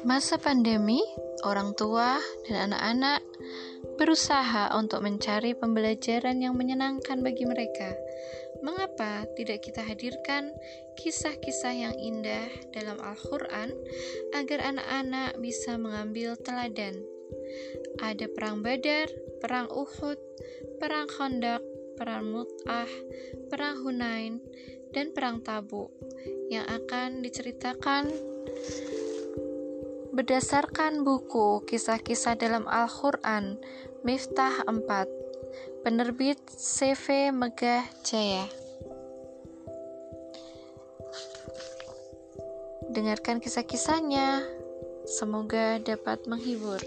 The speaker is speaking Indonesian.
Masa pandemi, orang tua dan anak-anak berusaha untuk mencari pembelajaran yang menyenangkan bagi mereka. Mengapa tidak kita hadirkan kisah-kisah yang indah dalam Al-Quran agar anak-anak bisa mengambil teladan? Ada perang Badar, perang Uhud, perang Khandaq, perang Mut'ah, perang Hunain, dan perang Tabuk yang akan diceritakan berdasarkan buku Kisah-kisah dalam Al-Quran Miftah 4 Penerbit CV Megah Jaya Dengarkan kisah-kisahnya Semoga dapat menghibur.